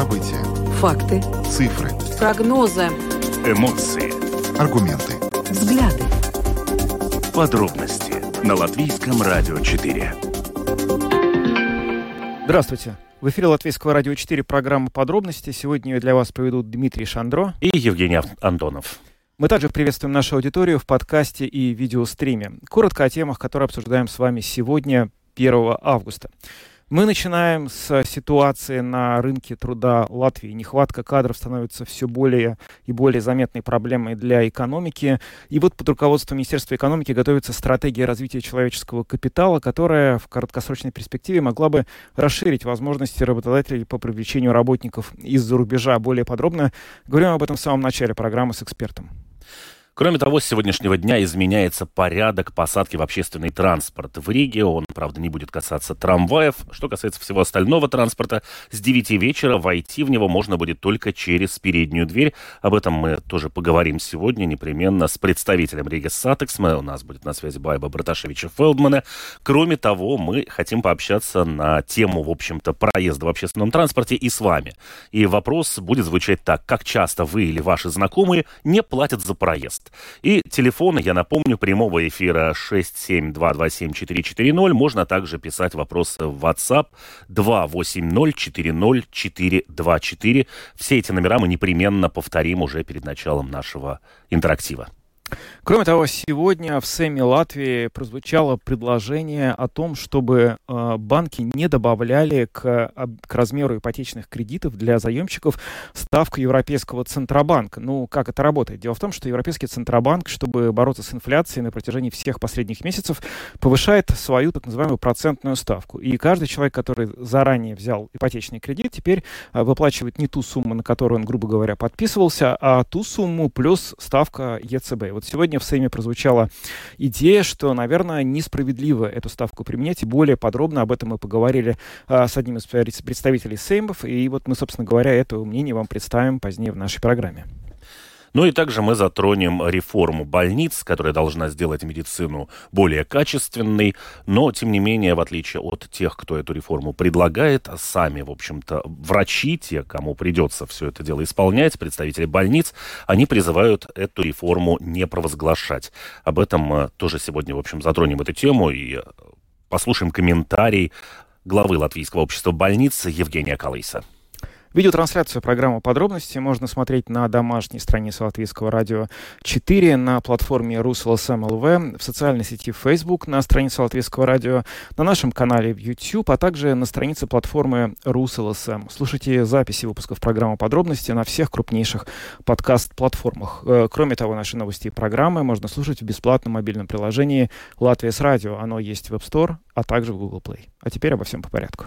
События. Факты. Цифры. Прогнозы. Эмоции. Аргументы. Взгляды. Подробности на Латвийском радио 4. Здравствуйте. В эфире Латвийского радио 4 программа «Подробности». Сегодня ее для вас проведут Дмитрий Шандро и Евгений Антонов. Мы также приветствуем нашу аудиторию в подкасте и видеостриме. Коротко о темах, которые обсуждаем с вами сегодня, 1 августа. Мы начинаем с ситуации на рынке труда Латвии. Нехватка кадров становится все более и более заметной проблемой для экономики. И вот под руководством Министерства экономики готовится стратегия развития человеческого капитала, которая в краткосрочной перспективе могла бы расширить возможности работодателей по привлечению работников из-за рубежа. Более подробно говорим об этом в самом начале программы с экспертом. Кроме того, с сегодняшнего дня изменяется порядок посадки в общественный транспорт. В Риге он, правда, не будет касаться трамваев. Что касается всего остального транспорта, с 9 вечера войти в него можно будет только через переднюю дверь. Об этом мы тоже поговорим сегодня непременно с представителем Рига Сатекс. У нас будет на связи Байба Браташевича Фелдмана. Кроме того, мы хотим пообщаться на тему, в общем-то, проезда в общественном транспорте и с вами. И вопрос будет звучать так. Как часто вы или ваши знакомые не платят за проезд? И телефоны, я напомню, прямого эфира 67227-440. Можно также писать вопросы в WhatsApp 280-40-424. Все эти номера мы непременно повторим уже перед началом нашего интерактива. Кроме того, сегодня в СЭМе Латвии прозвучало предложение о том, чтобы э, банки не добавляли к, к размеру ипотечных кредитов для заемщиков ставку Европейского Центробанка. Ну, как это работает? Дело в том, что Европейский Центробанк, чтобы бороться с инфляцией на протяжении всех последних месяцев, повышает свою так называемую процентную ставку. И каждый человек, который заранее взял ипотечный кредит, теперь э, выплачивает не ту сумму, на которую он, грубо говоря, подписывался, а ту сумму плюс ставка ЕЦБ. Вот сегодня в Сейме прозвучала идея, что, наверное, несправедливо эту ставку применять, и более подробно об этом мы поговорили а, с одним из представителей Сеймов, и вот мы, собственно говоря, это мнение вам представим позднее в нашей программе. Ну и также мы затронем реформу больниц, которая должна сделать медицину более качественной, но, тем не менее, в отличие от тех, кто эту реформу предлагает, сами, в общем-то, врачи, те, кому придется все это дело исполнять, представители больниц, они призывают эту реформу не провозглашать. Об этом мы тоже сегодня, в общем, затронем эту тему и послушаем комментарий главы Латвийского общества больниц Евгения Калыса. Видеотрансляцию программы «Подробности» можно смотреть на домашней странице Латвийского радио 4, на платформе Rus.LSM.lv, в социальной сети Facebook, на странице Латвийского радио, на нашем канале в YouTube, а также на странице платформы Rus.LSM. Слушайте записи выпусков программы «Подробности» на всех крупнейших подкаст-платформах. Э, кроме того, наши новости и программы можно слушать в бесплатном мобильном приложении «Latvijas Radio». Оно есть в App Store, а также в Google Play. А теперь обо всем по порядку.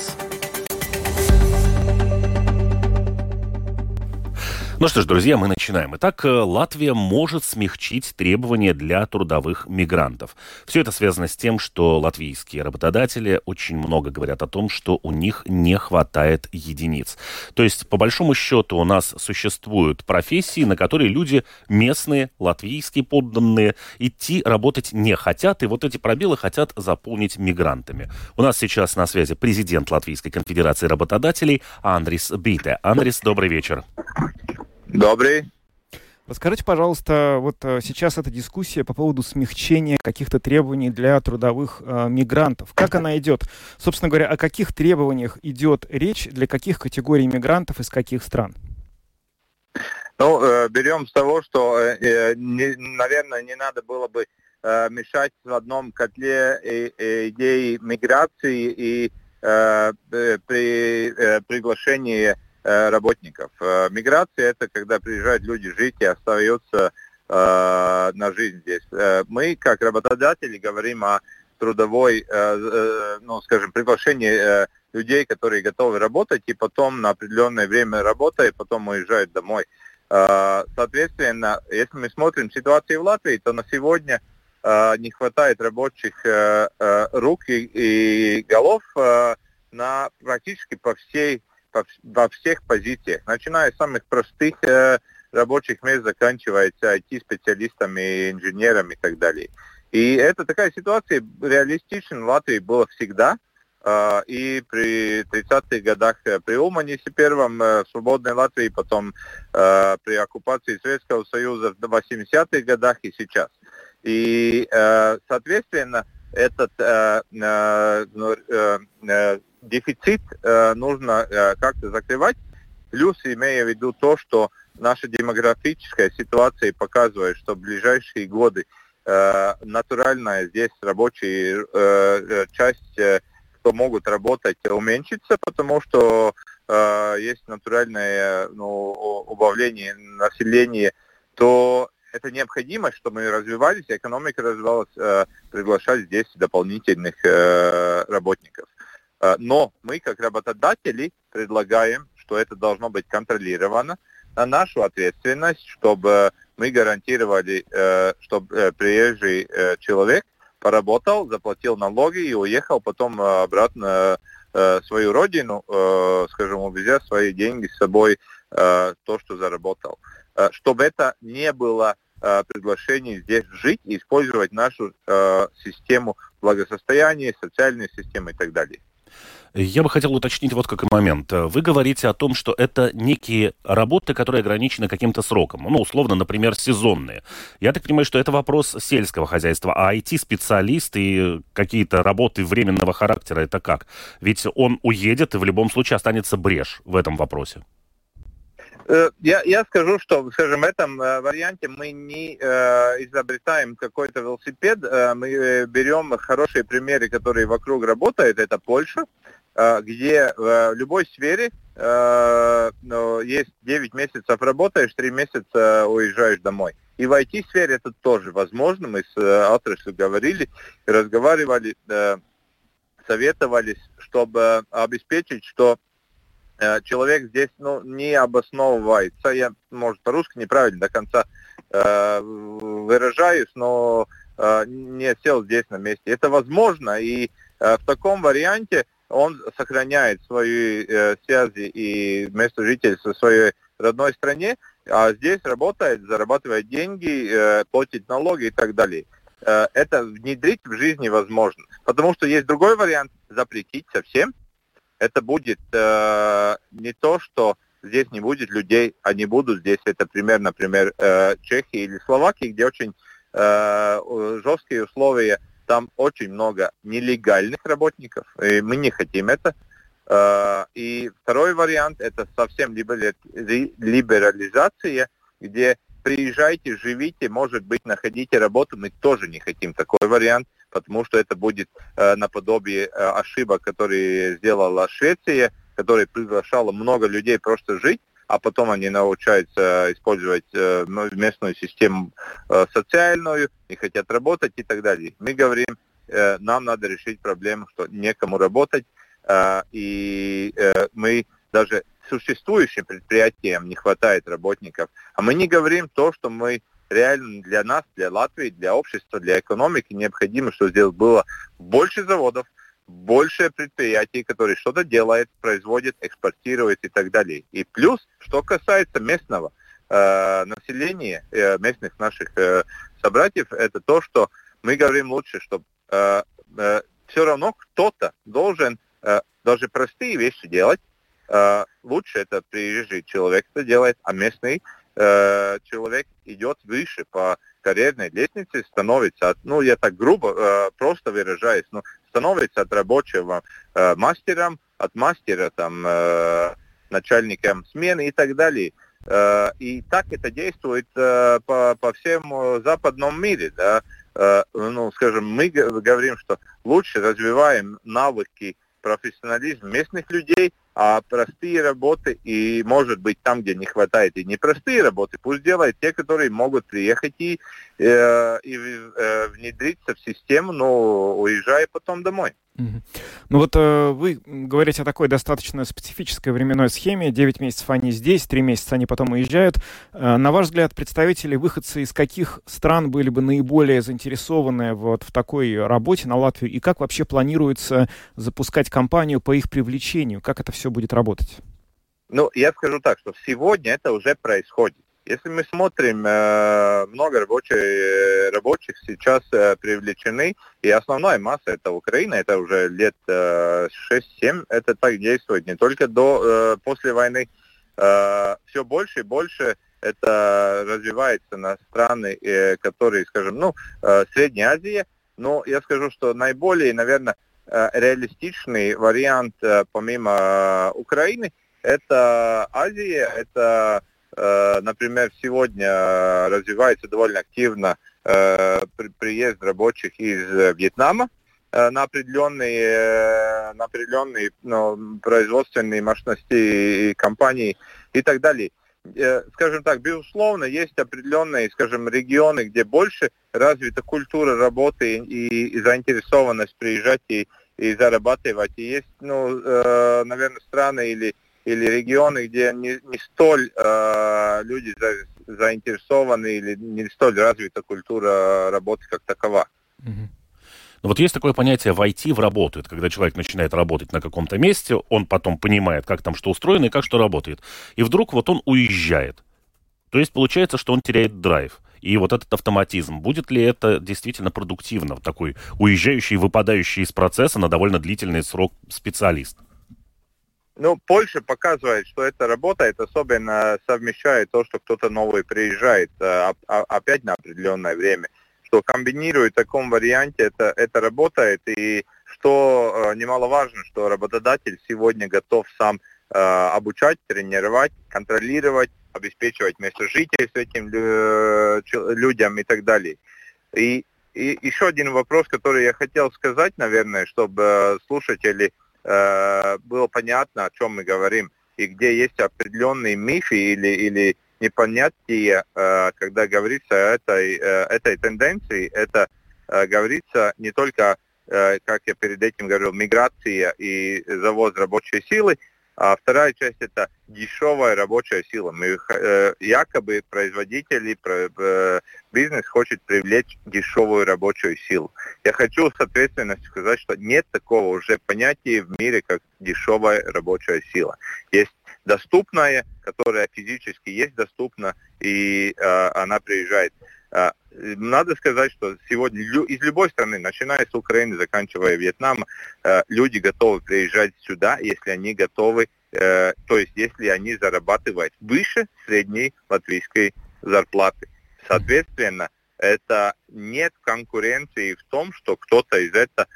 Ну что ж, друзья, мы начинаем. Итак, э, Латвия может смягчить требования для трудовых мигрантов. Все это связано с тем, что латвийские работодатели очень много говорят о том, что у них не хватает единиц. То есть, по большому счету, у нас существуют профессии, на которые люди местные, латвийские подданные, идти работать не хотят, и вот эти пробелы хотят заполнить мигрантами. У нас сейчас на связи президент Латвийской конфедерации работодателей Андрис Бите. Андрис, добрый вечер. Добрый. Расскажите, пожалуйста, вот э, сейчас эта дискуссия по поводу смягчения каких-то требований для трудовых э, мигрантов. Как она идет? Собственно говоря, о каких требованиях идет речь, для каких категорий мигрантов из каких стран? Ну, э, берем с того, что, э, э не, наверное, не надо было бы э, мешать в одном котле и, и идеи миграции и э, при э, приглашении Э, работников. Э, миграция это когда приезжают люди жить и остаются э, на жизнь здесь. Мы, как работодатели, говорим о трудовой, ну, скажем, приглашении людей, которые готовы работать, и потом на определенное время работают, потом уезжают домой. Соответственно, если мы смотрим ситуацию в Латвии, то на сегодня не хватает рабочих рук и, и голов на практически по всей во всех позициях, начиная с самых простых э, рабочих мест, заканчивая IT-специалистами, инженерами и так далее. И это такая ситуация реалистична в Латвии была всегда. Uh, и при 30-х годах при Улманисе первом в свободной Латвии, потом при оккупации Советского Союза в 80-х годах и сейчас. И, соответственно, этот дефицит нужно как-то закрывать. Плюс, имея в виду то, что наша демографическая ситуация показывает, что в ближайшие годы э, натуральная здесь рабочая э, часть, э, кто могут работать, уменьшится, потому что э, есть натуральное ну, убавление населения, то это необходимо, чтобы мы развивались, экономика развивалась, э, приглашать здесь дополнительных э, работников. Э, но мы, как работодатели, предлагаем что это должно быть контролировано на нашу ответственность, чтобы мы гарантировали, э, чтобы э, приезжий человек поработал, заплатил налоги и уехал потом обратно свою родину, скажем, увезя свои деньги с собой, то, что заработал. Чтобы это не было приглашение здесь жить и использовать нашу систему благосостояния, социальную систему и так далее. Я бы хотел уточнить вот какой момент. Вы говорите о том, что это некие работы, которые ограничены каким-то сроком. Ну, условно, например, сезонные. Я так понимаю, что это вопрос сельского хозяйства, а IT-специалист и какие-то работы временного характера, это как? Ведь он уедет, и в любом случае останется брешь в этом вопросе. Э, я, я скажу, что, скажем, в этом э, варианте мы не э, изобретаем какой-то велосипед, э, мы э, берем хорошие примеры, которые вокруг работают, это Польша, где в любой сфере э, ну, есть 9 месяцев работаешь, 3 месяца уезжаешь домой. И в IT-сфере это тоже возможно. Мы с э, отраслью говорили, разговаривали, советовались, чтобы обеспечить, что человек здесь ну, не обосновывается. Я, может, по-русски неправильно до конца выражаюсь, но не сел здесь на месте. Это возможно, и в таком варианте он сохраняет свои э, связи и место жительства в своей родной стране, а здесь работает, зарабатывает деньги, э, платит налоги и так далее. Э, это внедрить в жизни возможно. Потому что есть другой вариант запретить совсем. Это будет э, не то, что здесь не будет людей, они будут здесь. Это пример, например, э, Чехии или Словакии, где очень э, жесткие условия там очень много нелегальных работников, и мы не хотим это. А, и второй вариант – это совсем либерализация, где приезжайте, живите, может быть, находите работу. Мы тоже не хотим такой вариант, потому что это будет э, наподобие э, ошибок, которые сделала Швеция, которая приглашала много людей просто жить, а потом они научаются использовать э, местную систему э, социальную, не хотят работать и так далее. Мы говорим, э, нам надо решить проблему, что некому работать, и мы даже существующим предприятиям не хватает работников. А мы не говорим то, что мы реально для нас, для Латвии, для общества, для экономики необходимо, что здесь было больше заводов, больше предприятий, которые что-то делают, производят, экспортируют и так далее. И плюс, что касается местного э, населения, э, местных наших э, собратьев, это то, что мы говорим лучше, что э, э, все равно кто-то должен э, даже простые вещи делать. Э, лучше это приезжий человек это делает, а местный э, человек идет выше по карьерной лестнице, становится, ну я так грубо э, просто выражаюсь, но становится от рабочего э, мастером, от мастера там э, начальником смены и так далее. Э, и так это действует э, по, по всему западном мире. Да? Э, ну, скажем, мы говорим, что лучше развиваем навыки профессионализм местных людей, а простые работы и, может быть, там, где не хватает и непростые работы, пусть делают те, которые могут приехать и, э, и э, внедриться в систему, но уезжая потом домой. Ну вот э, вы говорите о такой достаточно специфической временной схеме. 9 месяцев они здесь, 3 месяца они потом уезжают. Э, на ваш взгляд, представители, выходцы из каких стран были бы наиболее заинтересованы вот в такой работе на Латвию? И как вообще планируется запускать кампанию по их привлечению? Как это все будет работать? Ну, я скажу так, что сегодня это уже происходит. Если мы смотрим, э, много рабочих, э, рабочих сейчас э, привлечены, и основная масса это Украина, это уже лет 6-7, это так действует, не только до, после войны. Все больше и больше это развивается на страны, которые, скажем, ну, Средней Азии, но я скажу, что наиболее, наверное, реалистичный вариант помимо Украины – это Азия, это например, сегодня развивается довольно активно э, приезд рабочих из Вьетнама э, на определенные, на определенные ну, производственные мощности и компании и так далее. Скажем так, безусловно, есть определенные, скажем, регионы, где больше развита культура работы и, и заинтересованность приезжать и, и зарабатывать. И есть, ну, наверное, страны или или регионы, где не, не столь э, люди за, заинтересованы или не столь развита культура работы как такова. Но вот есть такое понятие «войти в работу». Это когда человек начинает работать на каком-то месте, он потом понимает, как там что устроено и как что работает. И вдруг вот он уезжает. То есть получается, что он теряет драйв. И вот этот автоматизм, будет ли это действительно продуктивно, такой уезжающий, выпадающий из процесса на довольно длительный срок специалист? Ну, Польша показывает, что это работает, особенно совмещает то, что кто-то новый приезжает а, а, опять на определенное время. Что комбинирует в таком варианте, это, это работает. И что а, немаловажно, что работодатель сегодня готов сам а, обучать, тренировать, контролировать, обеспечивать место жительства этим людям и так далее. И, и еще один вопрос, который я хотел сказать, наверное, чтобы слушатели э, было понятно, о чем мы говорим, и где есть определенные мифы или, или непонятие, э, когда говорится о этой, э, этой тенденции, это э, говорится не только, э, как я перед этим говорил, миграция и завоз рабочей силы, а вторая часть это дешевая рабочая сила. Мы, э, якобы производители, э, бизнес хочет привлечь дешевую рабочую силу. Я хочу с ответственностью сказать, что нет такого уже понятия в мире, как дешевая рабочая сила. Есть доступная, которая физически есть доступна, и э, она приезжает. Э, надо сказать, что сегодня из любой страны, начиная с Украины, заканчивая Вьетнамом, э, люди готовы приезжать сюда, если они готовы, э, то есть если они зарабатывают выше средней латвийской зарплаты. Соответственно, это нет конкуренции в том, что кто-то из этого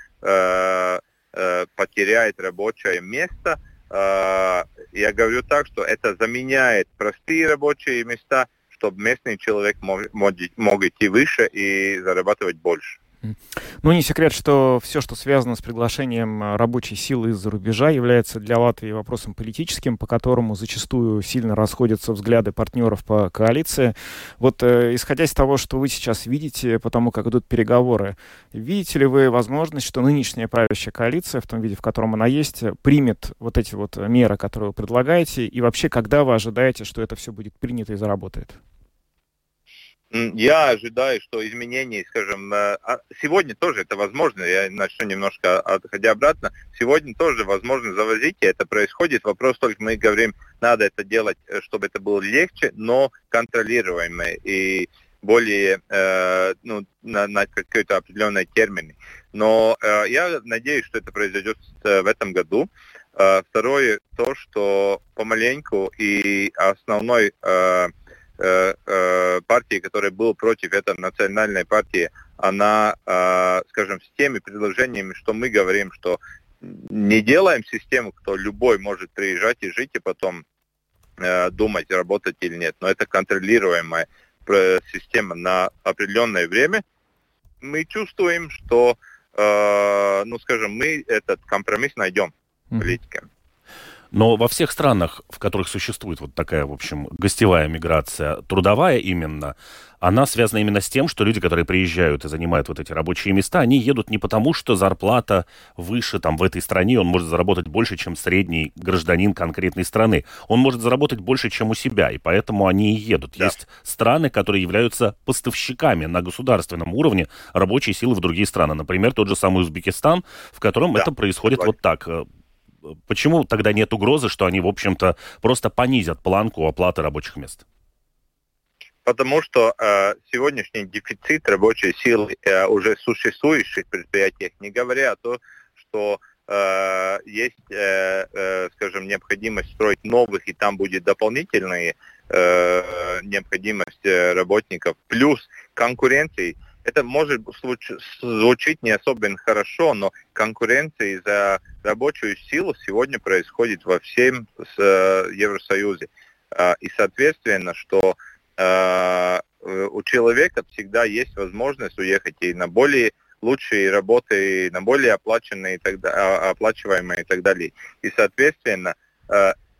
потеряет рабочее место. Я говорю так, что это заменяет простые рабочие места чтобы местный человек мог, мог, мог идти выше и зарабатывать больше. Ну, не секрет, что все, что связано с приглашением э, рабочей силы из-за рубежа, является для Латвии вопросом политическим, по которому зачастую сильно расходятся взгляды партнеров по коалиции. Вот э, исходя из того, что вы сейчас видите, потому как идут переговоры, видите ли вы возможность, что нынешняя правящая коалиция, в том виде, в котором она есть, примет вот эти вот меры, которые вы предлагаете, и вообще, когда вы ожидаете, что это все будет принято и заработает? Я ожидаю, что изменения, скажем, э, а сегодня тоже это возможно, я начну немножко отходя обратно, сегодня тоже возможно завозить, и это происходит. Вопрос только мы говорим, надо это делать, э, чтобы это было легче, но контролируемо и более э, ну, на, на какой-то определенный термин. Но э, я надеюсь, что это произойдет э, в этом году. Э, второе, то, что помаленьку и основной э, партии, которая была против этой национальной партии, она, э, скажем, с теми предложениями, что мы говорим, что не делаем систему, кто любой может приезжать и жить, и потом думать, работать или нет. Но это контролируемая система на определенное время. Мы чувствуем, что, ну, скажем, мы этот компромисс найдем политиками. Но во всех странах, в которых существует вот такая, в общем, гостевая миграция, трудовая именно, она связана именно с тем, что люди, которые приезжают и занимают вот эти рабочие места, они едут не потому, что зарплата выше там в этой стране, он может заработать больше, чем средний гражданин конкретной страны. Он может заработать больше, чем у себя, и поэтому они и едут. Да. Есть страны, которые являются поставщиками на государственном уровне рабочей силы в другие страны. Например, тот же самый Узбекистан, в котором да. это происходит вот так почему тогда нет угрозы, что они, в общем-то, просто понизят планку оплаты рабочих мест? потому что э, сегодняшний дефицит рабочей силы э, уже существующих предприятиях, не говоря о том, что э, есть, э, э, скажем, необходимость строить новых, и там будет дополнительная э, необходимость э, работников, плюс конкуренции, это может звучить не особенно хорошо, но конкуренция за рабочую силу сегодня происходит во всем э, Евросоюзе. Э, и, соответственно, что э, у человека всегда есть возможность уехать и на более лучшие работы, на более оплаченные, так, а, оплачиваемые и так далее. И, соответственно,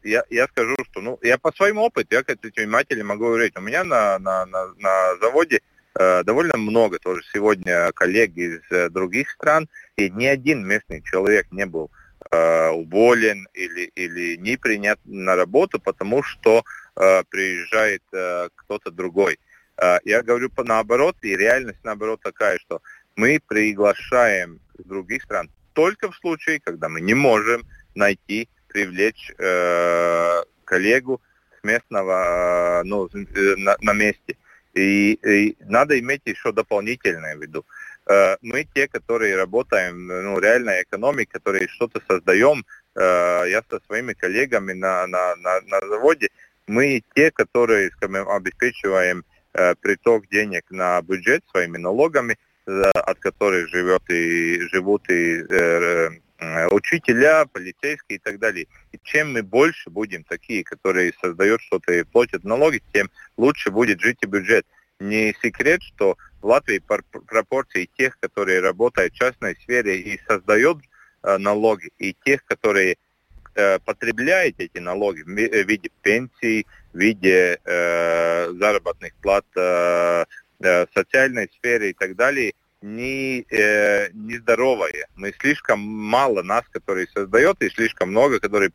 я, я скажу, что ну, я по своему опыту, я как предприниматель могу говорить, у меня на, на, на, на заводе довольно много тоже сегодня коллег из э, других стран, и ни один местный человек не был э, уволен или, или не принят на работу, потому что э, приезжает э, кто-то другой. Э, я говорю по наоборот, и реальность наоборот такая, что мы приглашаем из других стран только в случае, когда мы не можем найти, привлечь э, коллегу с местного, э, ну, э, на, на месте. И, и надо иметь еще дополнительное в виду. Э, мы те, которые работаем, ну, реальная экономика, которые что-то создаем, э, я со своими коллегами на, на, на, на заводе, мы те, которые, скажем, обеспечиваем э, приток денег на бюджет своими налогами, от которых живет и живут и учителя, полицейские и так далее. И чем мы больше будем такие, которые создают что-то и платят налоги, тем лучше будет жить и бюджет. Не секрет, что в Латвии пропорции тех, которые работают в частной сфере и создают э, налоги, и тех, которые э, потребляют эти налоги в виде пенсий, в виде э, заработных плат, э, Э, социальной сфере и так далее не, э, нездоровое. Мы слишком мало нас, которые создает, и слишком много, которые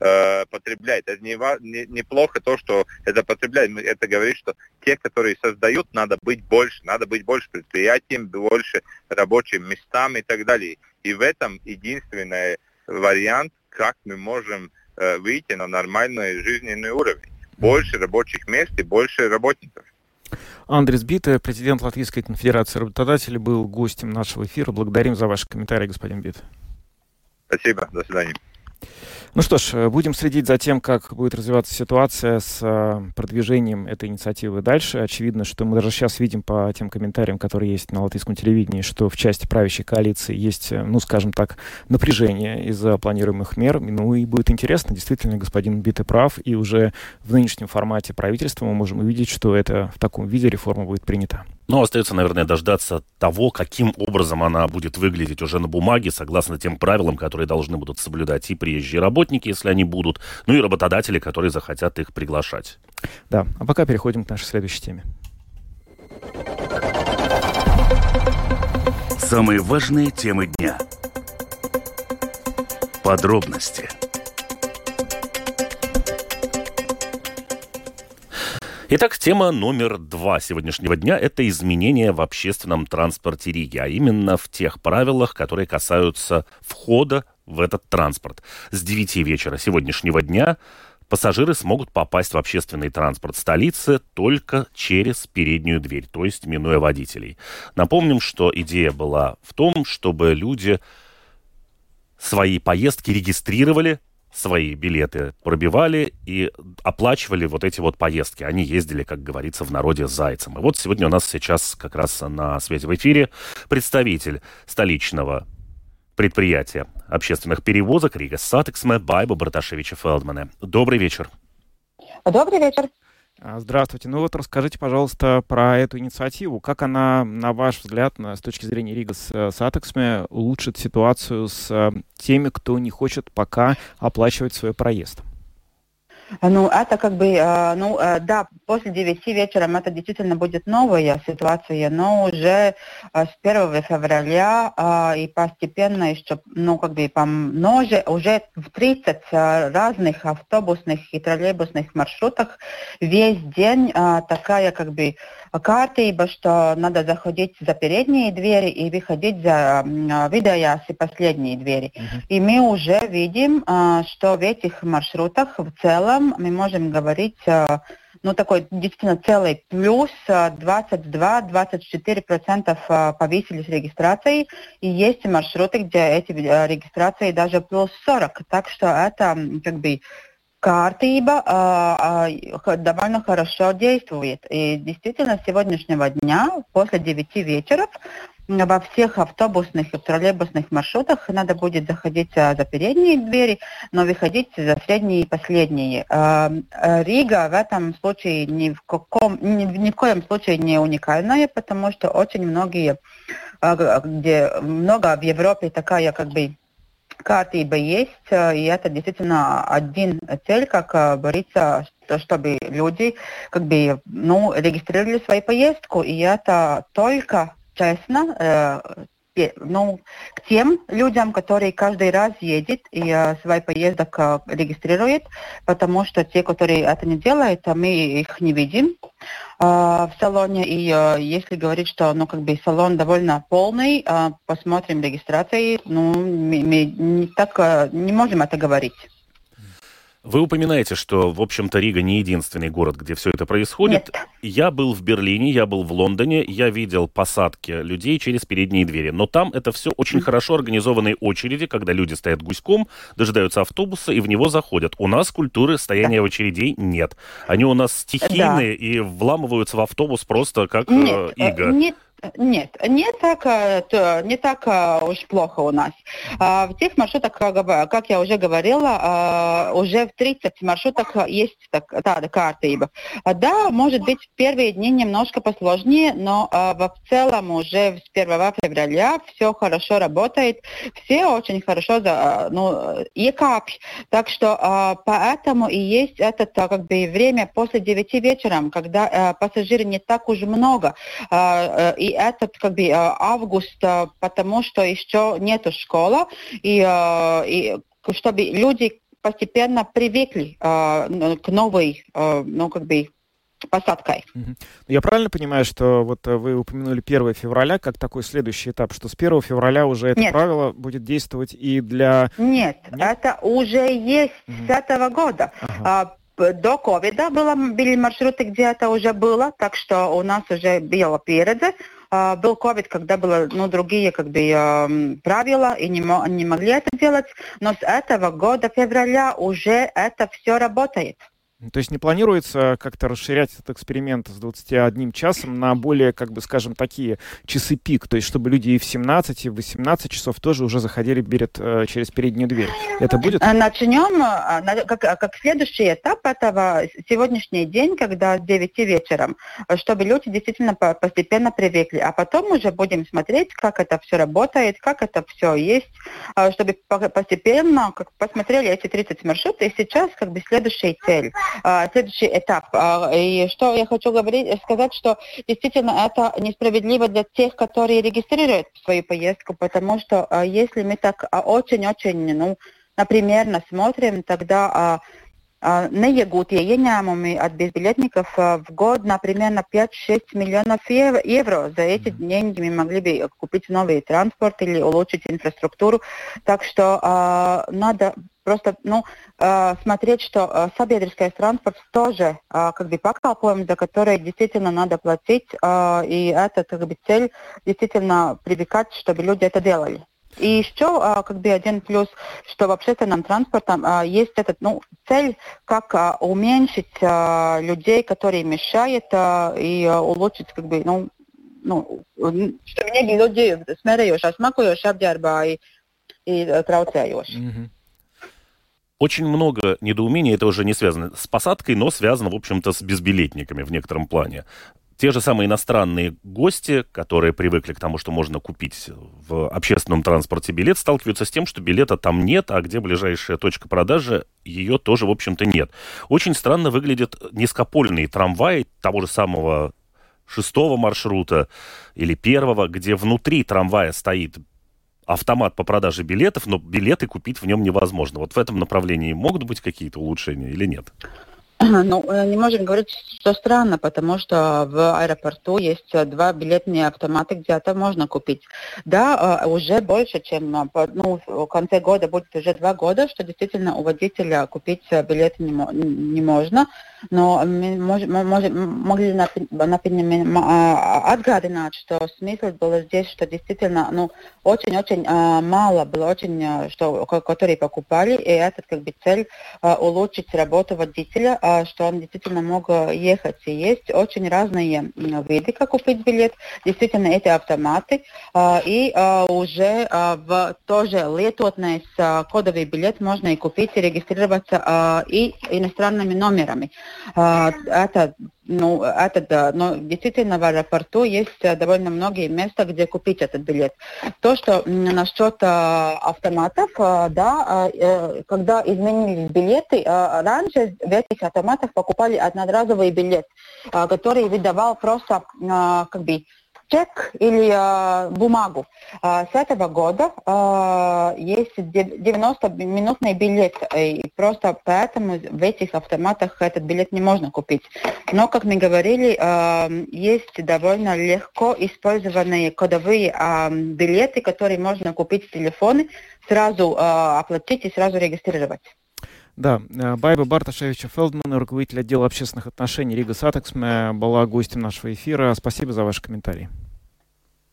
э, потребляет. Это не, не, неплохо то, что это потребляет. Это говорит, что те, которые создают, надо быть больше. Надо быть больше предприятием, больше рабочим местам и так далее. И в этом единственный вариант, как мы можем э, выйти на нормальный жизненный уровень. Больше рабочих мест и больше работников. Андрес Бита, президент Латвийской конфедерации работодателей, был гостем нашего эфира. Благодарим за ваши комментарии, господин Бит. Спасибо. До свидания. Ну что ж, э, будем следить за тем, как будет развиваться ситуация с э, продвижением этой инициативы дальше. Очевидно, что мы даже сейчас видим по тем комментариям, которые есть на латвийском телевидении, что в части правящей коалиции есть, э, ну, скажем так, напряжение из-за планируемых мер. Ну и будет интересно, действительно, господин Биты прав, и уже в нынешнем формате правительства мы можем увидеть, что это в таком виде реформа будет принята. Ну, остается, наверное, дождаться того, каким образом она будет выглядеть уже на бумаге, согласно тем правилам, которые должны будут соблюдать и приезжие работники, если они будут, ну и работодатели, которые захотят их приглашать. Да, а пока переходим к нашей следующей теме. Самые важные темы дня. Подробности – Итак, тема номер два сегодняшнего дня – это изменения в общественном транспорте Риги, а именно в тех правилах, которые касаются входа в этот транспорт. С 9 вечера сегодняшнего дня пассажиры смогут попасть в общественный транспорт столицы только через переднюю дверь, то есть минуя водителей. Напомним, что идея была в том, чтобы люди свои поездки регистрировали свои билеты пробивали и оплачивали вот эти вот поездки. Они ездили, как говорится, в народе зайцем. И вот сегодня у нас сейчас как раз на связи в эфире представитель столичного предприятия общественных перевозок Rīgas satiksme Байба Барташевича-Фелдмане. Добрый вечер. Добрый вечер. А, здравствуйте. Ну вот расскажите, пожалуйста, про эту инициативу. Как она, на ваш взгляд, с точки зрения Rīgas э, satiksme, улучшит ситуацию с э, теми, кто не хочет пока оплачивать свой проезд? Ну, это как бы, э, ну, э, да, после 9 вечера это действительно будет новая ситуация, но уже э, с 1 февраля и постепенно еще, ну, как бы помноже, уже в 30 разных автобусных и троллейбусных маршрутах весь день такая, как бы, kārtība, что надо заходить за передние двери и выходить за видаясь и последние двери. Uh-huh. И мы уже видим, что в этих маршрутах в целом мы можем говорить ну, такой действительно целый плюс, 22-24% повысились регистрации, и есть маршруты, где эти регистрации даже плюс 40, так что это как бы kārtība э, довольно хорошо действует. И действительно, с сегодняшнего дня, после 9 вечера, во всех автобусных и троллейбусных маршрутах надо будет заходить за передние двери, но выходить за средние и последние. Рига в этом случае ни в, каком, ни, ни в коем случае не уникальная, потому что очень многие, где много в Европе такая как бы kārtība есть, и это действительно один цель, как говорится, чтобы люди как бы, ну, регистрировали свою поездку, и это только честно, ну, к тем людям, которые каждый раз едет и э, свой поездок э, регистрирует, потому что те, которые это не делают, мы их не видим э, в салоне. И э, если говорить, что ну, как бы салон довольно полный, э, посмотрим регистрации, ну, мы, мы не, так, э, не можем это говорить. Вы упоминаете, что, в общем-то, Рига не единственный город, где все это происходит. Нет. Я был в Берлине, я был в Лондоне, я видел посадки людей через передние двери. Но там это все очень хорошо организованные очереди, когда люди стоят гуськом, дожидаются автобуса и в него заходят. У нас культуры стояния в очередей нет. Они у нас стихийные да. и вламываются в автобус просто как нет, э, иго. Нет, нет, не так, не так уж плохо у нас. В тех маршрутах, как я уже говорила, уже в 30 маршрутах есть такая kārtība. Да, может быть, в первые дни немножко посложнее, но в целом уже с 1 февраля все хорошо работает, все очень хорошо ну, iekāpj. Так что поэтому и есть это как бы время после 9 вечера, когда пассажиры не так уж много. И этот как бы август, потому что еще нету школы, и, и чтобы люди постепенно привыкли к новой, ну как бы посадкой. Я правильно понимаю, что вот вы упомянули 1 февраля как такой следующий этап, что с 1 февраля уже это Нет. правило будет действовать и для... Нет, Нет? это уже есть Мгм. с этого года. Ага. А, до ковида было, были маршруты, где это уже было, так что у нас уже была передзе. А, был ковид, когда было ну, другие как бы, эм, правила, и не, не могли это делать. Но с этого года, февраля, уже это все работает. То есть не планируется как-то расширять этот эксперимент с 21 часом на более, как бы, скажем, такие часы пик, то есть чтобы люди и в 17, и в 18 часов тоже уже заходили перед, э, через переднюю дверь. Это будет? А, Начнем, на- как, как следующий этап этого сегодняшний день, когда с 9 вечером, чтобы люди действительно по- постепенно привыкли. А потом уже будем смотреть, как это все работает, как это все есть, чтобы по- постепенно как посмотрели эти 30 маршрутов. И сейчас как бы следующая цель, а, следующий этап. А, И что я хочу говорить, сказать, что действительно это несправедливо для тех, которые регистрируют свою поездку, потому что а, если мы так очень-очень, ну, например, смотрим, тогда а, neiegūtie ieņēmumi от безбилетников в год, например, на 5-6 миллионов ев- евро. За эти деньги мы могли бы купить новый транспорт или улучшить инфраструктуру. Так что надо просто ну, а, смотреть, что а, sabiedriskais транспорт тоже а, как бы pakalpojums, за который действительно надо платить, и это как бы цель действительно привлекать, чтобы люди это делали. И еще как бы один плюс, что в общественном транспорте есть этот, ну, цель, как уменьшить людей, которые а, и улучшить, как бы, ну, un- что многие люди смерējošās, makojoši apģērbā и, и э, traucējoši. Очень много недоумений, это уже не связано с посадкой, но связано, в общем-то, с безбилетниками в некотором плане. Те же самые иностранные гости, которые привыкли к тому, что можно купить в общественном транспорте билет, сталкиваются с тем, что билета там нет, а где ближайшая точка продажи, ее тоже, в общем-то, нет. Очень странно выглядят низкопольные трамваи того же самого шестого маршрута или первого, где внутри трамвая стоит автомат по продаже билетов, но билеты купить в нем невозможно. Вот в этом направлении могут быть какие-то улучшения или нет? Ну, э, не можем говорить, что странно, потому что в аэропорту есть э, два билетные автомата, где это можно купить. Да, э, уже больше, чем ну, в конце года будет уже два года, что действительно у водителя купить билеты не, не можно. Но мож, мож, могли, например, отгадать, что смысл был здесь, что действительно, ну, очень-очень мало было, очень, что, которые покупали, и это как бы цель улучшить работу водителя, что он действительно мог ехать. И есть очень разные виды, как купить билет. Действительно, эти автоматы. И уже в тоже летотный кодовый билет можно и купить, и регистрироваться и иностранными номерами. Это ну, это но действительно в аэропорту есть довольно многие места, где купить этот билет. То, что насчет автоматов, да, когда изменились билеты, раньше в этих автоматах покупали одноразовый билет, который выдавал просто как бы чек или э, бумагу. Э, с этого года э, есть 90-минутный билет, и просто поэтому в этих автоматах этот билет не можно купить. Но, как мы говорили, э, есть довольно легко использованные кодовые э, билеты, которые можно купить с телефона, сразу э, оплатить и сразу регистрировать. Да, э, Байба Барташевича-Фелдмане, руководитель отдела общественных отношений Rīgas satiksme, была гостем нашего эфира. Спасибо за ваши комментарии.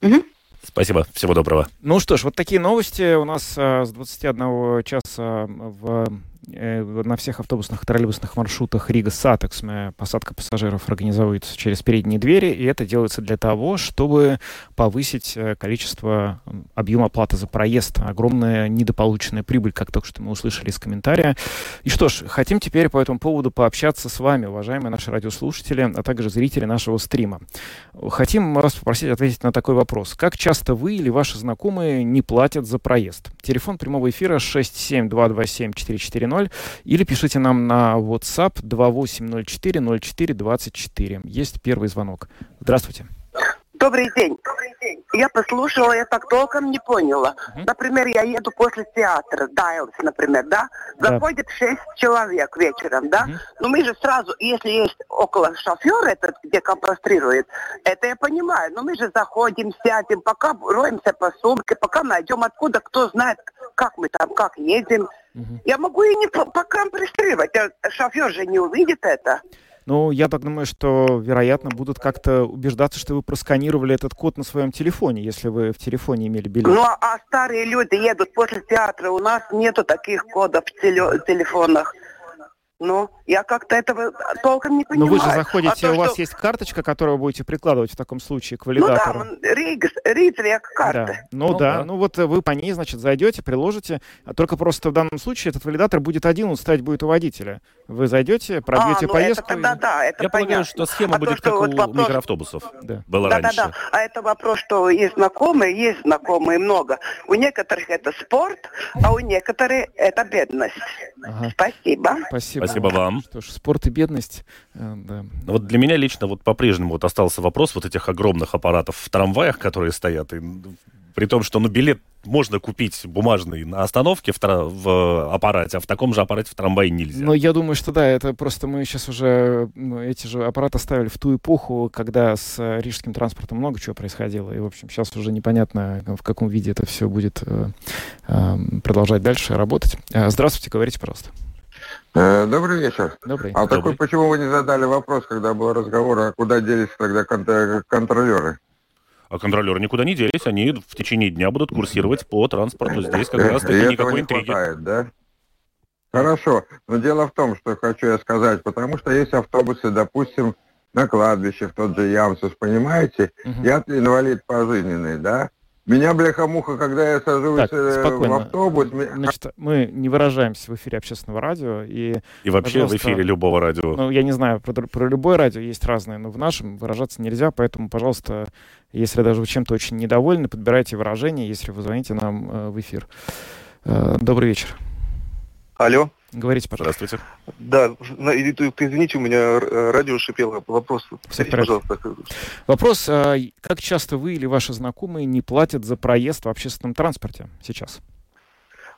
Угу. Спасибо, всего доброго. Ну что ж, вот такие новости у нас а, с 21 часа в Э, на всех автобусных и троллейбусных маршрутах Rīgas satiksme посадка пассажиров организуется через передние двери, и это делается для того, чтобы повысить э, количество, объем оплаты за проезд. Огромная недополученная прибыль, как только что мы услышали из комментария. И что ж, хотим теперь по этому поводу пообщаться с вами, уважаемые наши радиослушатели, а также зрители нашего стрима. Хотим вас попросить ответить на такой вопрос. Как часто вы или ваши знакомые не платят за проезд? Телефон прямого эфира 67227 440 0 или пишите нам на WhatsApp 2804 04 24. Есть первый звонок. Здравствуйте. Добрый день. Добрый день. Я послушала, я так толком не поняла. Uh-huh. Например, я еду после театра, Дайлс, например, да? Заходит да. шесть человек вечером, да? Uh-huh. Но мы же сразу, если есть около шофера этот, где компострирует, это я понимаю. Но мы же заходим, сядем, пока роемся по сумке, пока найдем откуда, кто знает, как мы там, как едем. Uh-huh. Я могу и не покомпостировать, а шофер же не увидит это. Ну, я так думаю, что, вероятно, будут как-то убеждаться, что вы просканировали этот код на своем телефоне, если вы в телефоне имели билет. Ну, а старые люди едут после театра. У нас нету таких кодов в телефонах. Ну, я как-то этого толком не понимаю. Но вы же заходите, а то, у вас что... есть карточка, которую вы будете прикладывать в таком случае к валидатору. Ну да, Ригс, Ридзвек карта. Да. Ну, ну да. да, ну вот вы по ней, значит, зайдете, приложите, а только просто в данном случае этот валидатор будет один, он стоять будет у водителя. Вы зайдете, пробьете а, ну поездку. Это тогда, и... да, это Я понятно. полагаю, что схема а будет то, что как вот у вопрос... микроавтобусов. Да. Было да, раньше. Да, да, А это вопрос, что есть знакомые, есть знакомые много. У некоторых это спорт, а у некоторых это бедность. Ага. Спасибо. Спасибо. Спасибо вам. Что ж, спорт и бедность. Э, да. Вот для меня лично вот по-прежнему вот остался вопрос вот этих огромных аппаратов в трамваях, которые стоят, и при том, что ну, билет можно купить бумажный на остановке в, тра- в аппарате, а в таком же аппарате в трамвае нельзя. Ну, я думаю, что да, это просто мы сейчас уже ну, эти же аппараты ставили в ту эпоху, когда с э, рижским транспортом много чего происходило. И, в общем, сейчас уже непонятно, в каком виде это все будет э, э, продолжать дальше работать. Э, здравствуйте, говорите, пожалуйста. Э, добрый вечер. Добрый. А Добрый. такой, почему вы не задали вопрос, когда был разговор, а куда делись тогда кон- контролеры? А контролеры никуда не делись, они в течение дня будут курсировать по транспорту. Здесь как раз таки никакой не интриги. Хватает, да? Хорошо, но дело в том, что хочу я сказать, потому что есть автобусы, допустим, на кладбище, в тот же Ямсус, понимаете? Угу. Я инвалид пожизненный, да? Меня, бляха-муха, когда я сажусь так, э, в автобус... Значит, мы не выражаемся в эфире общественного радио. И, и вообще в эфире любого радио. Ну, я не знаю, про, про любое радио есть разные, но в нашем выражаться нельзя, поэтому, пожалуйста, если даже вы чем-то очень недовольны, подбирайте выражения, если вы звоните нам э, в эфир. Э, добрый вечер. Алло. Говорите, пожалуйста. Здравствуйте. Да, извините, у меня радио шипело. Вопрос. Все пожалуйста. Вопрос, а, как часто вы или ваши знакомые не платят за проезд в общественном транспорте сейчас?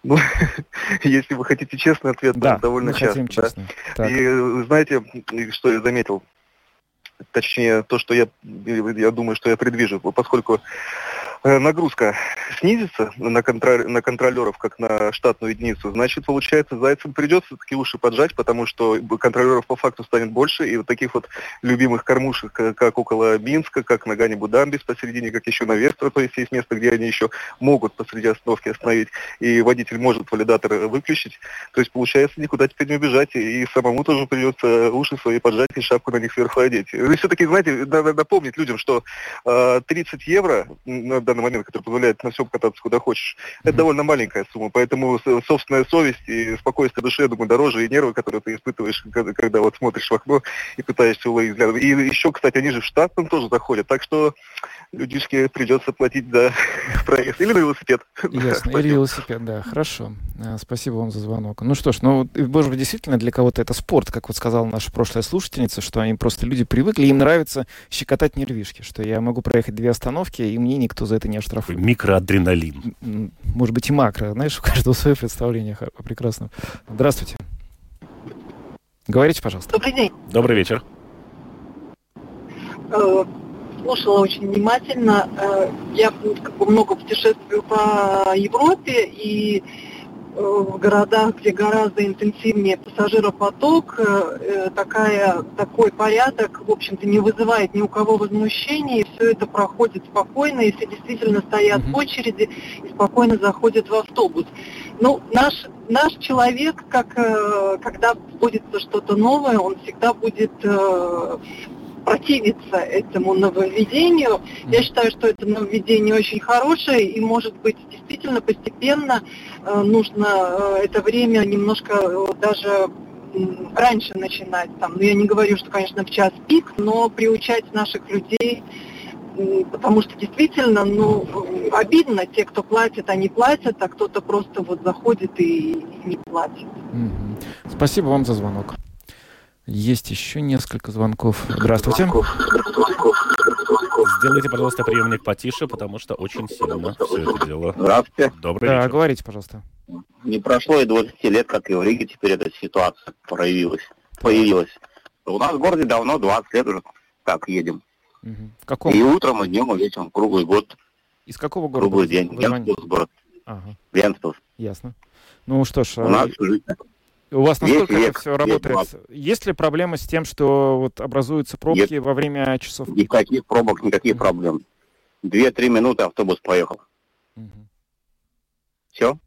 Ну, если вы хотите честный ответ, да, довольно мы часто. Хотим честный. Да? И знаете, что я заметил? Точнее, то, что я, я думаю, что я предвижу, поскольку Э, нагрузка снизится на, контроль, на контролеров, как на штатную единицу, значит, получается, зайцам придется таки уши поджать, потому что контролеров по факту станет больше, и вот таких вот любимых кормушек, как около Минска, как на Гане Будамбис посередине, как еще на Вестро, то есть есть место, где они еще могут посреди остановки остановить, и водитель может валидатор выключить. То есть, получается, никуда теперь не убежать, и самому тоже придется уши свои поджать и шапку на них сверху одеть. И все-таки, знаете, надо напомнить людям, что э, 30 евро данный момент, который позволяет на всем кататься куда хочешь, это довольно маленькая сумма, поэтому собственная совесть и спокойствие души, я думаю, дороже, и нервы, которые ты испытываешь, когда, когда вот смотришь в окно и пытаешься уловить взгляд. И еще, кстати, они же в штатном тоже заходят, так что людишке придется платить за проезд или на велосипед. Ясно, или велосипед, да, хорошо. А, спасибо вам за звонок. Ну что ж, ну, может быть, действительно для кого-то это спорт, как вот сказала наша прошлая слушательница, что они просто люди привыкли, им нравится щекотать нервишки, что я могу проехать две остановки, и мне никто за это не оштрафует. Микроадреналин. Может быть, и макро. Знаешь, у каждого свое представление о прекрасном. Здравствуйте. Говорите, пожалуйста. Добрый день. Добрый вечер. Э, слушала очень внимательно. Э, я как бы много путешествую по Европе и в городах, где гораздо интенсивнее пассажиропоток, э, такая, такой порядок, в общем-то, не вызывает ни у кого возмущения, и все это проходит спокойно, если действительно стоят в очереди и спокойно заходят в автобус. Ну, наш, наш человек, как, когда вводится что-то новое, он всегда будет противиться этому нововведению. Я считаю, что это нововведение очень хорошее и, может быть, действительно постепенно э, нужно э, это время немножко э, даже раньше начинать. Там, ну, я не говорю, что, конечно, в час пик, но приучать наших людей потому что действительно, ну, обидно, те, кто платит, они платят, а кто-то просто вот заходит и не платит. Спасибо вам за звонок. Есть еще несколько звонков. Здравствуйте. Сделайте, пожалуйста, приемник потише, потому что очень сильно все это дело. Здравствуйте. Добрый да, вечер. говорите, пожалуйста. Не прошло и 20 лет, как и в Риге теперь эта ситуация проявилась. Появилась. У нас в городе давно, 20 лет уже, как едем. Угу. В каком? И утром, и днем, и вечером, круглый год. Из какого города? Круглый день. Венспилс город. Ага. Венспилс. Ясно. Ну что ж, у нас жизнь у вас насколько век, это все работает? Век, Есть ли проблемы с тем, что вот образуются пробки Нет. во время часов? Никаких пробок, никаких проблем. Две-три минуты автобус поехал. Угу. Все?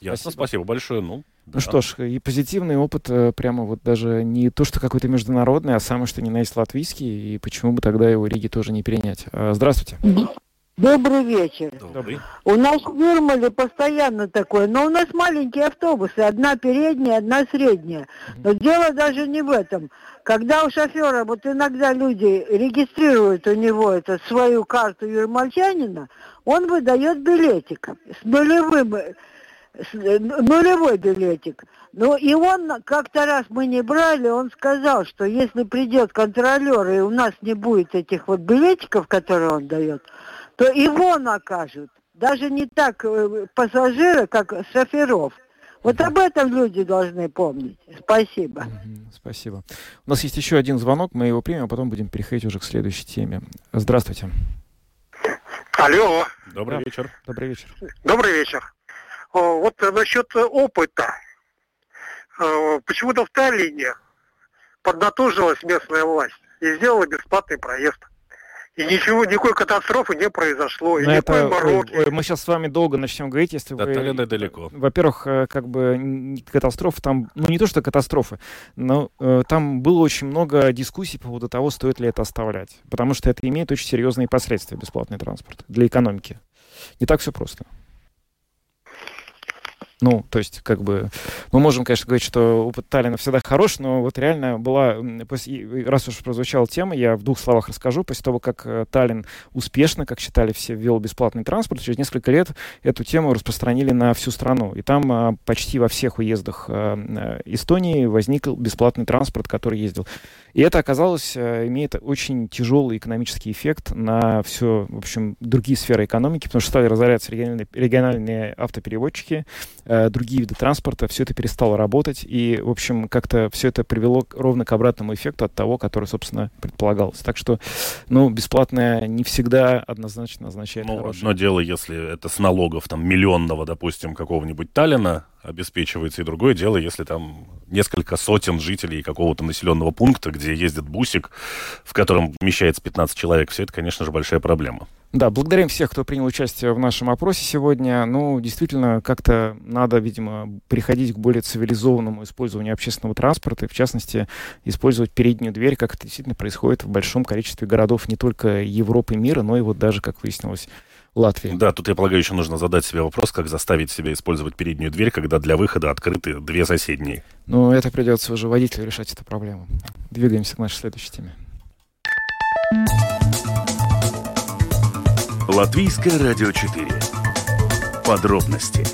Ясно, спасибо большое. Ну, ну да. что ж, и позитивный опыт э, прямо вот даже не то, что какой-то международный, а самое, что ни на есть латвийский, и почему бы тогда его Риги тоже не перенять. А, здравствуйте. Добрый вечер. Добрый. У нас в Юрмале постоянно такое, но у нас маленькие автобусы, одна передняя, одна средняя. Но дело даже не в этом. Когда у шофера, вот иногда люди регистрируют у него это свою карту юрмальчанина, он выдает билетик с нулевым, с, нулевой билетик. Ну и он, как-то раз мы не брали, он сказал, что если придет контролер и у нас не будет этих вот билетиков, которые он дает, то его накажут. Даже не так э, пассажира, как шоферов. Вот об этом люди должны помнить. Спасибо. Спасибо. У нас есть еще один звонок, мы его примем, а потом будем переходить уже к следующей теме. Здравствуйте. Алло. Добрый Да. вечер. Добрый вечер. Добрый вечер. О, Вот насчет опыта. Э, Почему-то в Таллине поднатужилась местная власть и сделала бесплатный проезд. И ничего, никакой катастрофы не произошло, и Но никакой это, мороки. ой, мы сейчас с вами долго начнем говорить, если До вы... Таллина далеко. Во-первых, э, как бы катастрофа там, ну не то что катастрофы, но э, там было очень много дискуссий по поводу того, стоит ли это оставлять, потому что это имеет очень серьезные последствия бесплатный транспорт для экономики. Не так все просто. Ну, то есть, как бы, мы можем, конечно, говорить, что опыт Таллина всегда хорош, но вот реально была, после- раз уж прозвучала тема, я в двух словах расскажу. После того, как э, Таллин успешно, как считали все, ввел бесплатный транспорт, через несколько лет эту тему распространили на всю страну. И там а, почти во всех уездах а, э, Эстонии возник бесплатный транспорт, который ездил. И это оказалось, э, имеет очень тяжелый экономический эффект на все, в общем, другие сферы экономики, потому что стали разоряться региональные, региональные автопереводчики, э, другие виды транспорта, все это перестало работать, и, в общем, как-то все это привело ровно к обратному эффекту от того, который, собственно, предполагалось. Так что, ну, бесплатное не всегда однозначно означает ну, хорошее. одно дело, если это с налогов там миллионного, допустим, какого-нибудь Таллина, обеспечивается, и другое дело, если там несколько сотен жителей какого-то населенного пункта, где ездит бусик, в котором вмещается 15 человек, все это, конечно же, большая проблема. Да, благодарим всех, кто принял участие в нашем опросе сегодня. Ну, действительно, как-то надо, видимо, переходить к более цивилизованному использованию общественного транспорта, и, в частности, использовать переднюю дверь, как это действительно происходит в большом количестве городов не только Европы и мира, но и вот даже, как выяснилось, Латвии. Да, тут я полагаю, еще нужно задать себе вопрос, как заставить себя использовать переднюю дверь, когда для выхода открыты две соседние. Ну, это придется уже водителю решать эту проблему. Двигаемся к нашей следующей теме. Латвийское радио 4. Подробности.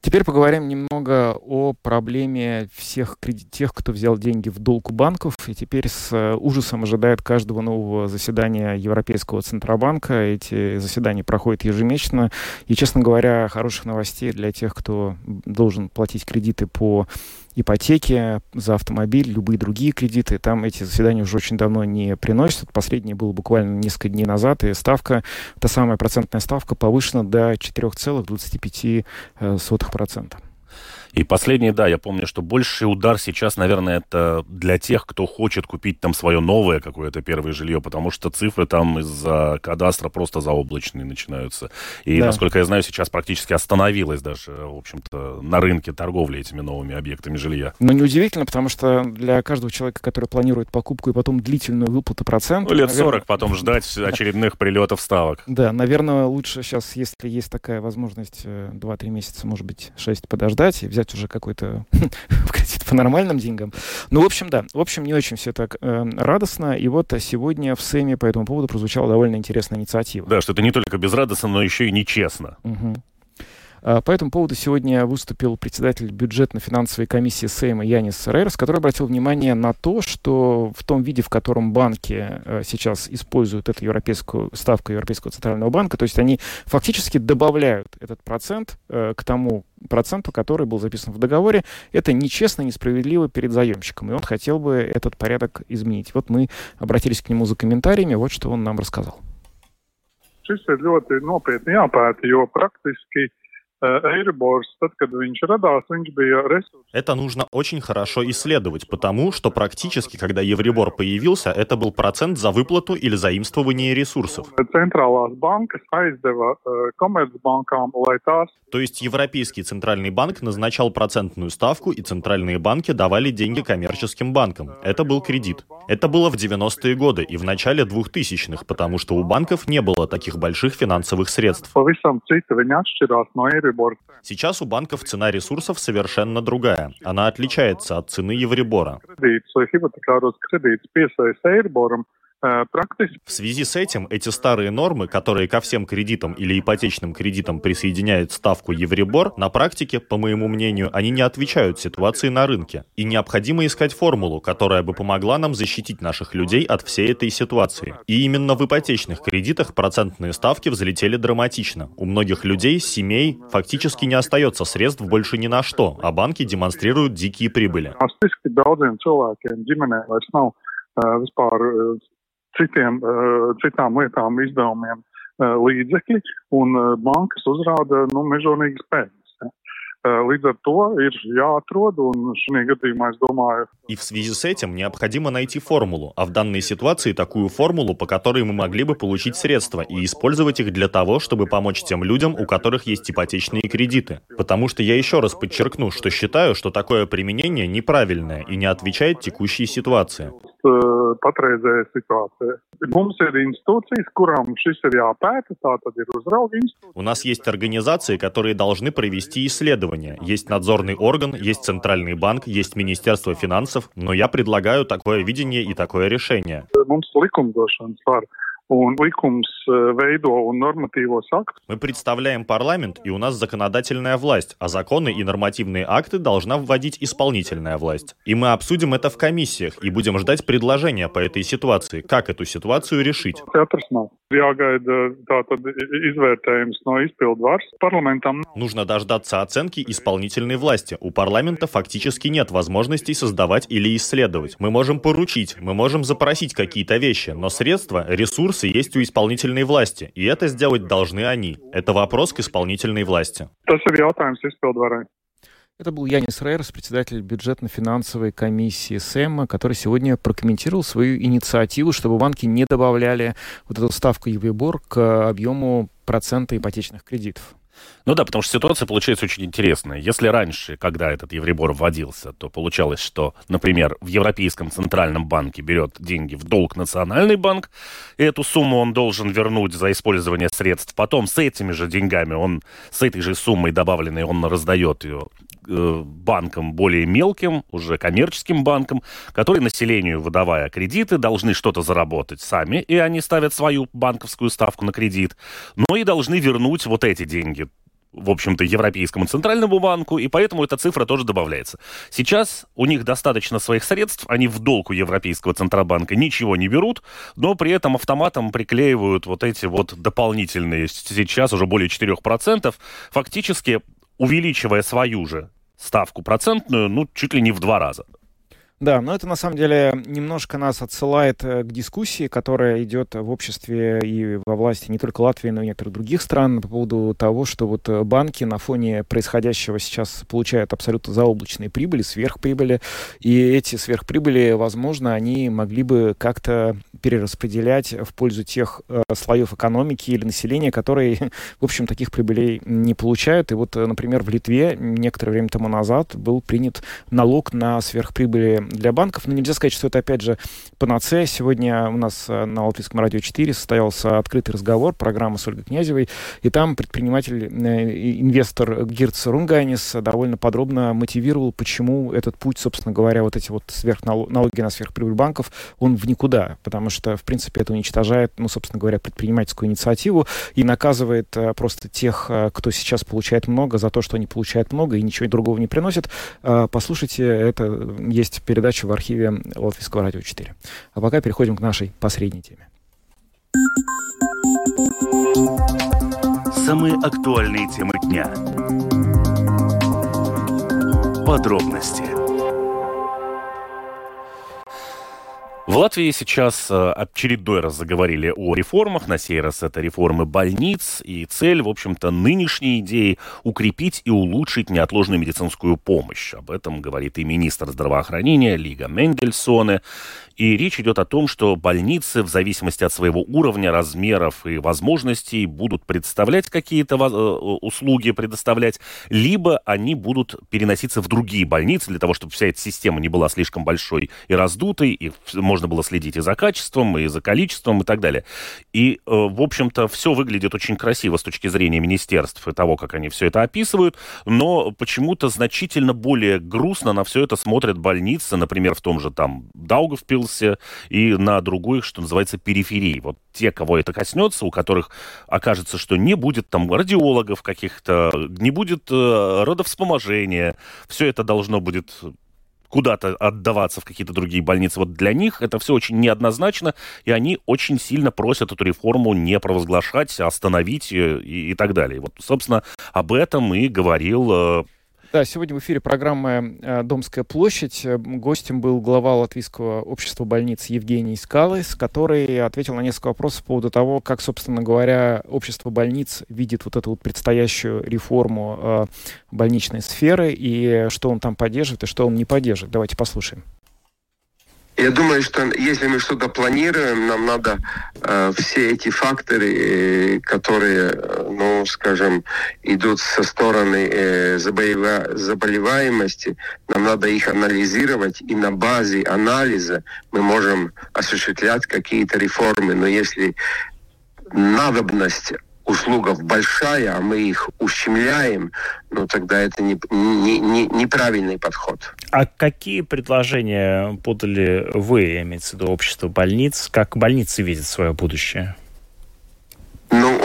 Теперь поговорим немного о проблеме всех тех, кто взял деньги в долг у банков и теперь с э, ужасом ожидает каждого нового заседания Европейского Центробанка. Эти заседания проходят ежемесячно. И, честно говоря, хороших новостей для тех, кто должен платить кредиты по ипотеки, за автомобиль, любые другие кредиты. Там эти заседания уже очень давно не приносят. Последнее было буквально несколько дней назад, и ставка, та самая процентная ставка повышена до 4,25%. И последний, да, я помню, что больший удар сейчас, наверное, это для тех, кто хочет купить там свое новое какое-то первое жилье, потому что цифры там из-за кадастра просто заоблачные начинаются. И, да. насколько я знаю, сейчас практически остановилась даже, в общем-то, на рынке торговли этими новыми объектами жилья. Но неудивительно, потому что для каждого человека, который планирует покупку и потом длительную выплату процентов... Ну, лет наверное... 40 потом ждать очередных прилетов ставок. Да, наверное, лучше сейчас, если есть такая возможность, 2-3 э, месяца, может быть, 6 подождать и взять взять уже какой-то кредит по нормальным деньгам. Ну, в общем, да. В общем, не очень все так э, радостно. И вот сегодня в СЭМе по этому поводу прозвучала довольно интересная инициатива. Да, что это не только безрадостно, но еще и нечестно. Угу. А, по этому поводу сегодня выступил председатель бюджетно-финансовой комиссии Сейма Янис Рейрс, который обратил внимание на то, что в том виде, в котором банки э, сейчас используют эту европейскую ставку Европейского центрального банка, то есть они фактически добавляют этот процент э, к тому проценту, который был записан в договоре, это нечестно, несправедливо перед заемщиком, и он хотел бы этот порядок изменить. Вот мы обратились к нему за комментариями, вот что он нам рассказал. Šis ir ļoti nopietni jāpēta, jo praktiski Bija ресурс. Это нужно очень хорошо исследовать, потому что практически, когда Евробор появился, это был процент за выплату или заимствование ресурсов. Tās... То есть Европейский центральный банк назначал процентную ставку, и центральные банки давали деньги коммерческим банкам. Это был кредит. Это было в 90-е годы и в начале 2000-х, потому что у банков не было таких больших финансовых средств. Сейчас у банков цена ресурсов совершенно другая. Она отличается от цены Евробора. Э, В связи с этим эти старые нормы, которые ко всем кредитам или ипотечным кредитам присоединяют ставку Евробор, на практике, по моему мнению, они не отвечают ситуации на рынке. И необходимо искать формулу, которая бы помогла нам защитить наших людей от всей этой ситуации. И именно в ипотечных кредитах процентные ставки взлетели драматично. У многих людей, семей, фактически не остается средств больше ни на что, а банки демонстрируют дикие прибыли citiem, eh, citām lietām, izdevumiem eh, līdzekļi, un eh, bankas uzrāda nu, mežonīgas peļņas. Līdz ar to ir jāatrod, un šajā gadījumā, es domāju... И в связи с этим необходимо найти формулу, а в данной ситуации такую формулу, по которой мы могли бы получить средства и использовать их для того, чтобы помочь тем людям, у которых есть ипотечные кредиты. Потому что я еще раз подчеркну, что считаю, что такое применение неправильное и не отвечает текущей ситуации. patreizējā situācijā. Mums ir институции, kurām šis ir jāpēta, tā tad ir uzrauga институция. У нас есть организации, которые должны провести исследования. Есть надзорный орган, есть Центральный банк, есть Министерство финансов, но я предлагаю такое видение и такое решение. Mums likumdošanas var un likums veido un normatīvos aktus. Мы представляем парламент, и у нас законодательная власть, а законы и нормативные акты должна вводить исполнительная власть. И мы обсудим это в комиссиях и будем ждать предложения по этой ситуации, как эту ситуацию решить. Нужно дождаться оценки исполнительной власти. У парламента фактически нет возможностей создавать или исследовать. Мы можем поручить, мы можем запросить какие-то вещи, но средства, ресурсы есть у исполнительной власти, и это сделать должны они. Это вопрос к исполнительной власти. Это был Янис Рейерс, председатель бюджетно-финансовой комиссии СЭМа, который сегодня прокомментировал свою инициативу, чтобы банки не добавляли вот эту ставку Евробор к объему процента ипотечных кредитов. Ну да, потому что ситуация получается очень интересная. Если раньше, когда этот Евробор вводился, то получалось, что, например, в Европейском Центральном банке берет деньги в долг Национальный банк, и эту сумму он должен вернуть за использование средств. Потом с этими же деньгами, он с этой же суммой добавленной, он раздает ее банкам более мелким, уже коммерческим банкам, которые населению, выдавая кредиты, должны что-то заработать сами, и они ставят свою банковскую ставку на кредит, но и должны вернуть вот эти деньги в общем-то, Европейскому центральному банку, и поэтому эта цифра тоже добавляется. Сейчас у них достаточно своих средств, они в долг у Европейского центробанка ничего не берут, но при этом автоматом приклеивают вот эти вот дополнительные, сейчас уже более 4%, фактически увеличивая свою же ставку процентную, ну, чуть ли не в два раза. Да, но это на самом деле немножко нас отсылает э, к дискуссии, которая идет в обществе и во власти не только Латвии, но и некоторых других стран по поводу того, что вот э, банки на фоне происходящего сейчас получают абсолютно заоблачные прибыли, сверхприбыли, и эти сверхприбыли, возможно, они могли бы как-то перераспределять в пользу тех э, слоев экономики или населения, которые, в общем, таких прибылей не получают. И вот, э, например, в Литве некоторое время тому назад был принят налог на сверхприбыли для банков. Но нельзя сказать, что это, опять же, панацея. Сегодня у нас э, на Латвийском радио 4 состоялся открытый разговор, программа с Ольгой Князевой, и там предприниматель, э, инвестор Гирц Рунганис довольно подробно мотивировал, почему этот путь, собственно говоря, вот эти вот сверхналоги на сверхприбыль банков, он в никуда, потому что, в принципе, это уничтожает, ну, собственно говоря, предпринимательскую инициативу и наказывает э, просто тех, кто сейчас получает много, за то, что они получают много и ничего другого не приносят. Послушайте, это есть перед передачу в архиве Латвийского радио 4. А пока переходим к нашей последней теме. Самые актуальные темы дня. Подробности. В Латвии сейчас э, очередной раз заговорили о реформах. На сей раз это реформы больниц. И цель, в общем-то, нынешней идеи – укрепить и улучшить неотложную медицинскую помощь. Об этом говорит и министр здравоохранения Лига Мендельсоне. И речь идет о том, что больницы в зависимости от своего уровня, размеров и возможностей будут представлять какие-то э, услуги, предоставлять, либо они будут переноситься в другие больницы для того, чтобы вся эта система не была слишком большой и раздутой, и можно было следить и за качеством, и за количеством, и так далее. И, э, в общем-то, все выглядит очень красиво с точки зрения министерств и того, как они все это описывают, но почему-то значительно более грустно на все это смотрят больницы, например, в том же там Даугавпилс, находился и на другой, что называется, периферии. Вот те, кого это коснется, у которых окажется, что не будет там радиологов каких-то, не будет э, родовспоможения, все это должно будет куда-то отдаваться в какие-то другие больницы. Вот для них это все очень неоднозначно, и они очень сильно просят эту реформу не провозглашать, остановить и, и так далее. Вот, собственно, об этом и говорил э, да, сегодня в эфире программы э, «Домская площадь». Гостем был глава Латвийского общества больниц Евгений Скалыс, который ответил на несколько вопросов по поводу того, как, собственно говоря, общество больниц видит вот эту вот предстоящую реформу э, больничной сферы и что он там поддерживает и что он не поддерживает. Давайте послушаем. Я думаю, что если мы что-то планируем, нам надо э, все эти факторы, э, которые, э, ну, скажем, идут со стороны э, заболева заболеваемости, нам надо их анализировать, и на базе анализа мы можем осуществлять какие-то реформы. Но если надобность услугов большая, а мы их ущемляем, ну тогда это не, не, не, неправильный подход. А какие предложения подали вы, имеется в виду общество больниц? Как больницы видят свое будущее?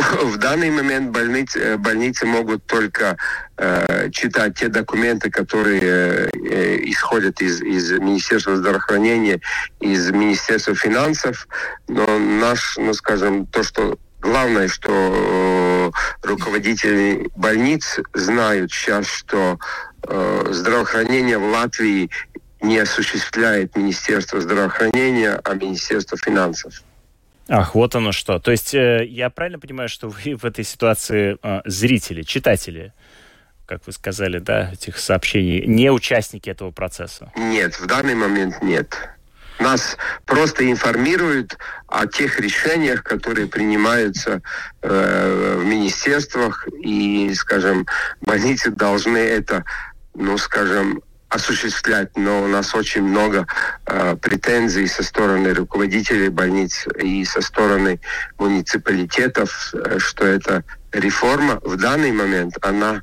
в данный момент больницы, э, больницы могут только э, читать те документы, которые э, исходят из, из Министерства здравоохранения, из Министерства финансов. Но наш, ну скажем, то, что главное, что руководители больниц знают сейчас, что э, здравоохранение в Латвии не осуществляет Министерство здравоохранения, а Министерство финансов. Ах, вот оно что. То есть э, я правильно понимаю, что вы в этой ситуации э, зрители, читатели, как вы сказали, да, этих сообщений, не участники этого процесса? Нет, в данный момент нет. Нас просто информируют о тех решениях, которые принимаются э, в министерствах, и, скажем, больницы должны это, ну, скажем, осуществлять, но у нас очень много э, претензий со стороны руководителей больниц и со стороны муниципалитетов, э, что эта реформа. В данный момент, она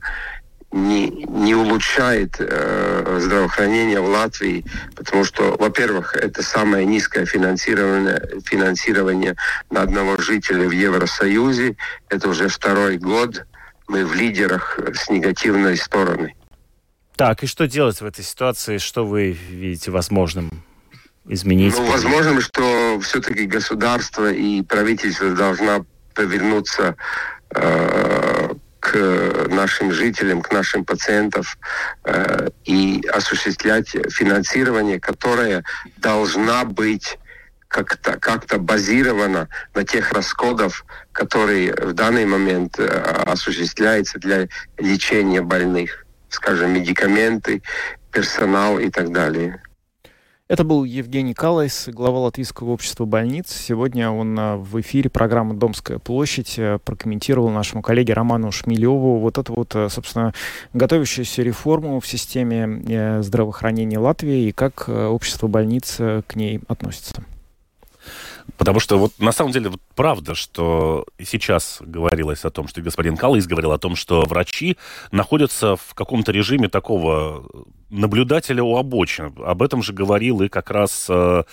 не, не улучшает э, здравоохранение в Латвии, потому что, во-первых, это самое низкое финансирование, финансирование на одного жителя в Евросоюзе. Это уже второй год. Мы в лидерах с негативной стороны. Так, и что делать в этой ситуации? Что вы видите возможным изменить? Ну, возможно, что все-таки государство и правительство должна повернуться э, к нашим жителям, к нашим пациентам э, и осуществлять финансирование, которое должна быть как-то как базировано на тех расходов, которые в данный момент э, осуществляются для лечения больных скажем, медикаменты, персонал и так далее. Это был Евгений Калайс, глава Латвийского общества больниц. Сегодня он а, в эфире программы «Домская площадь» э, прокомментировал нашему коллеге Роману Шмелеву вот эту вот, э, собственно, готовящуюся реформу в системе э, здравоохранения Латвии и как общество больниц к ней относится. Потому что вот на самом деле вот правда, что сейчас говорилось о том, что господин Каллис говорил о том, что врачи находятся в каком-то режиме такого наблюдателя у обочин. Об этом же говорил и как раз э,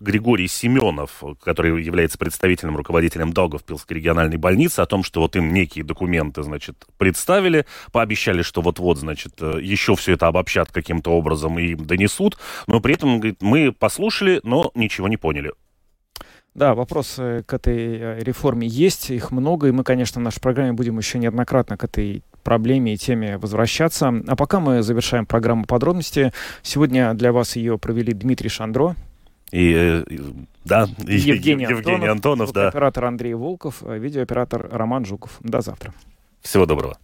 Григорий Семенов, который является представительным руководителем Даугавпилской региональной больницы, о том, что вот им некие документы, значит, представили, пообещали, что вот-вот, значит, э, еще все это обобщат каким-то образом и им донесут, но при этом, говорит, мы послушали, но ничего не поняли. Да, вопросы к этой э, реформе есть, их много, и мы, конечно, в нашей программе будем еще неоднократно к этой проблеме и теме возвращаться. А пока мы завершаем программу подробности. Сегодня для вас ее провели Дмитрий Шандро. И, э, да, и Евгений, Евгений Антонов, да. Оператор Андрей Волков, э, видеооператор Роман Жуков. До завтра. Всего доброго.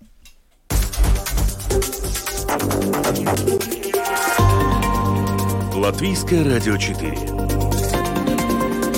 Латвийское радио 4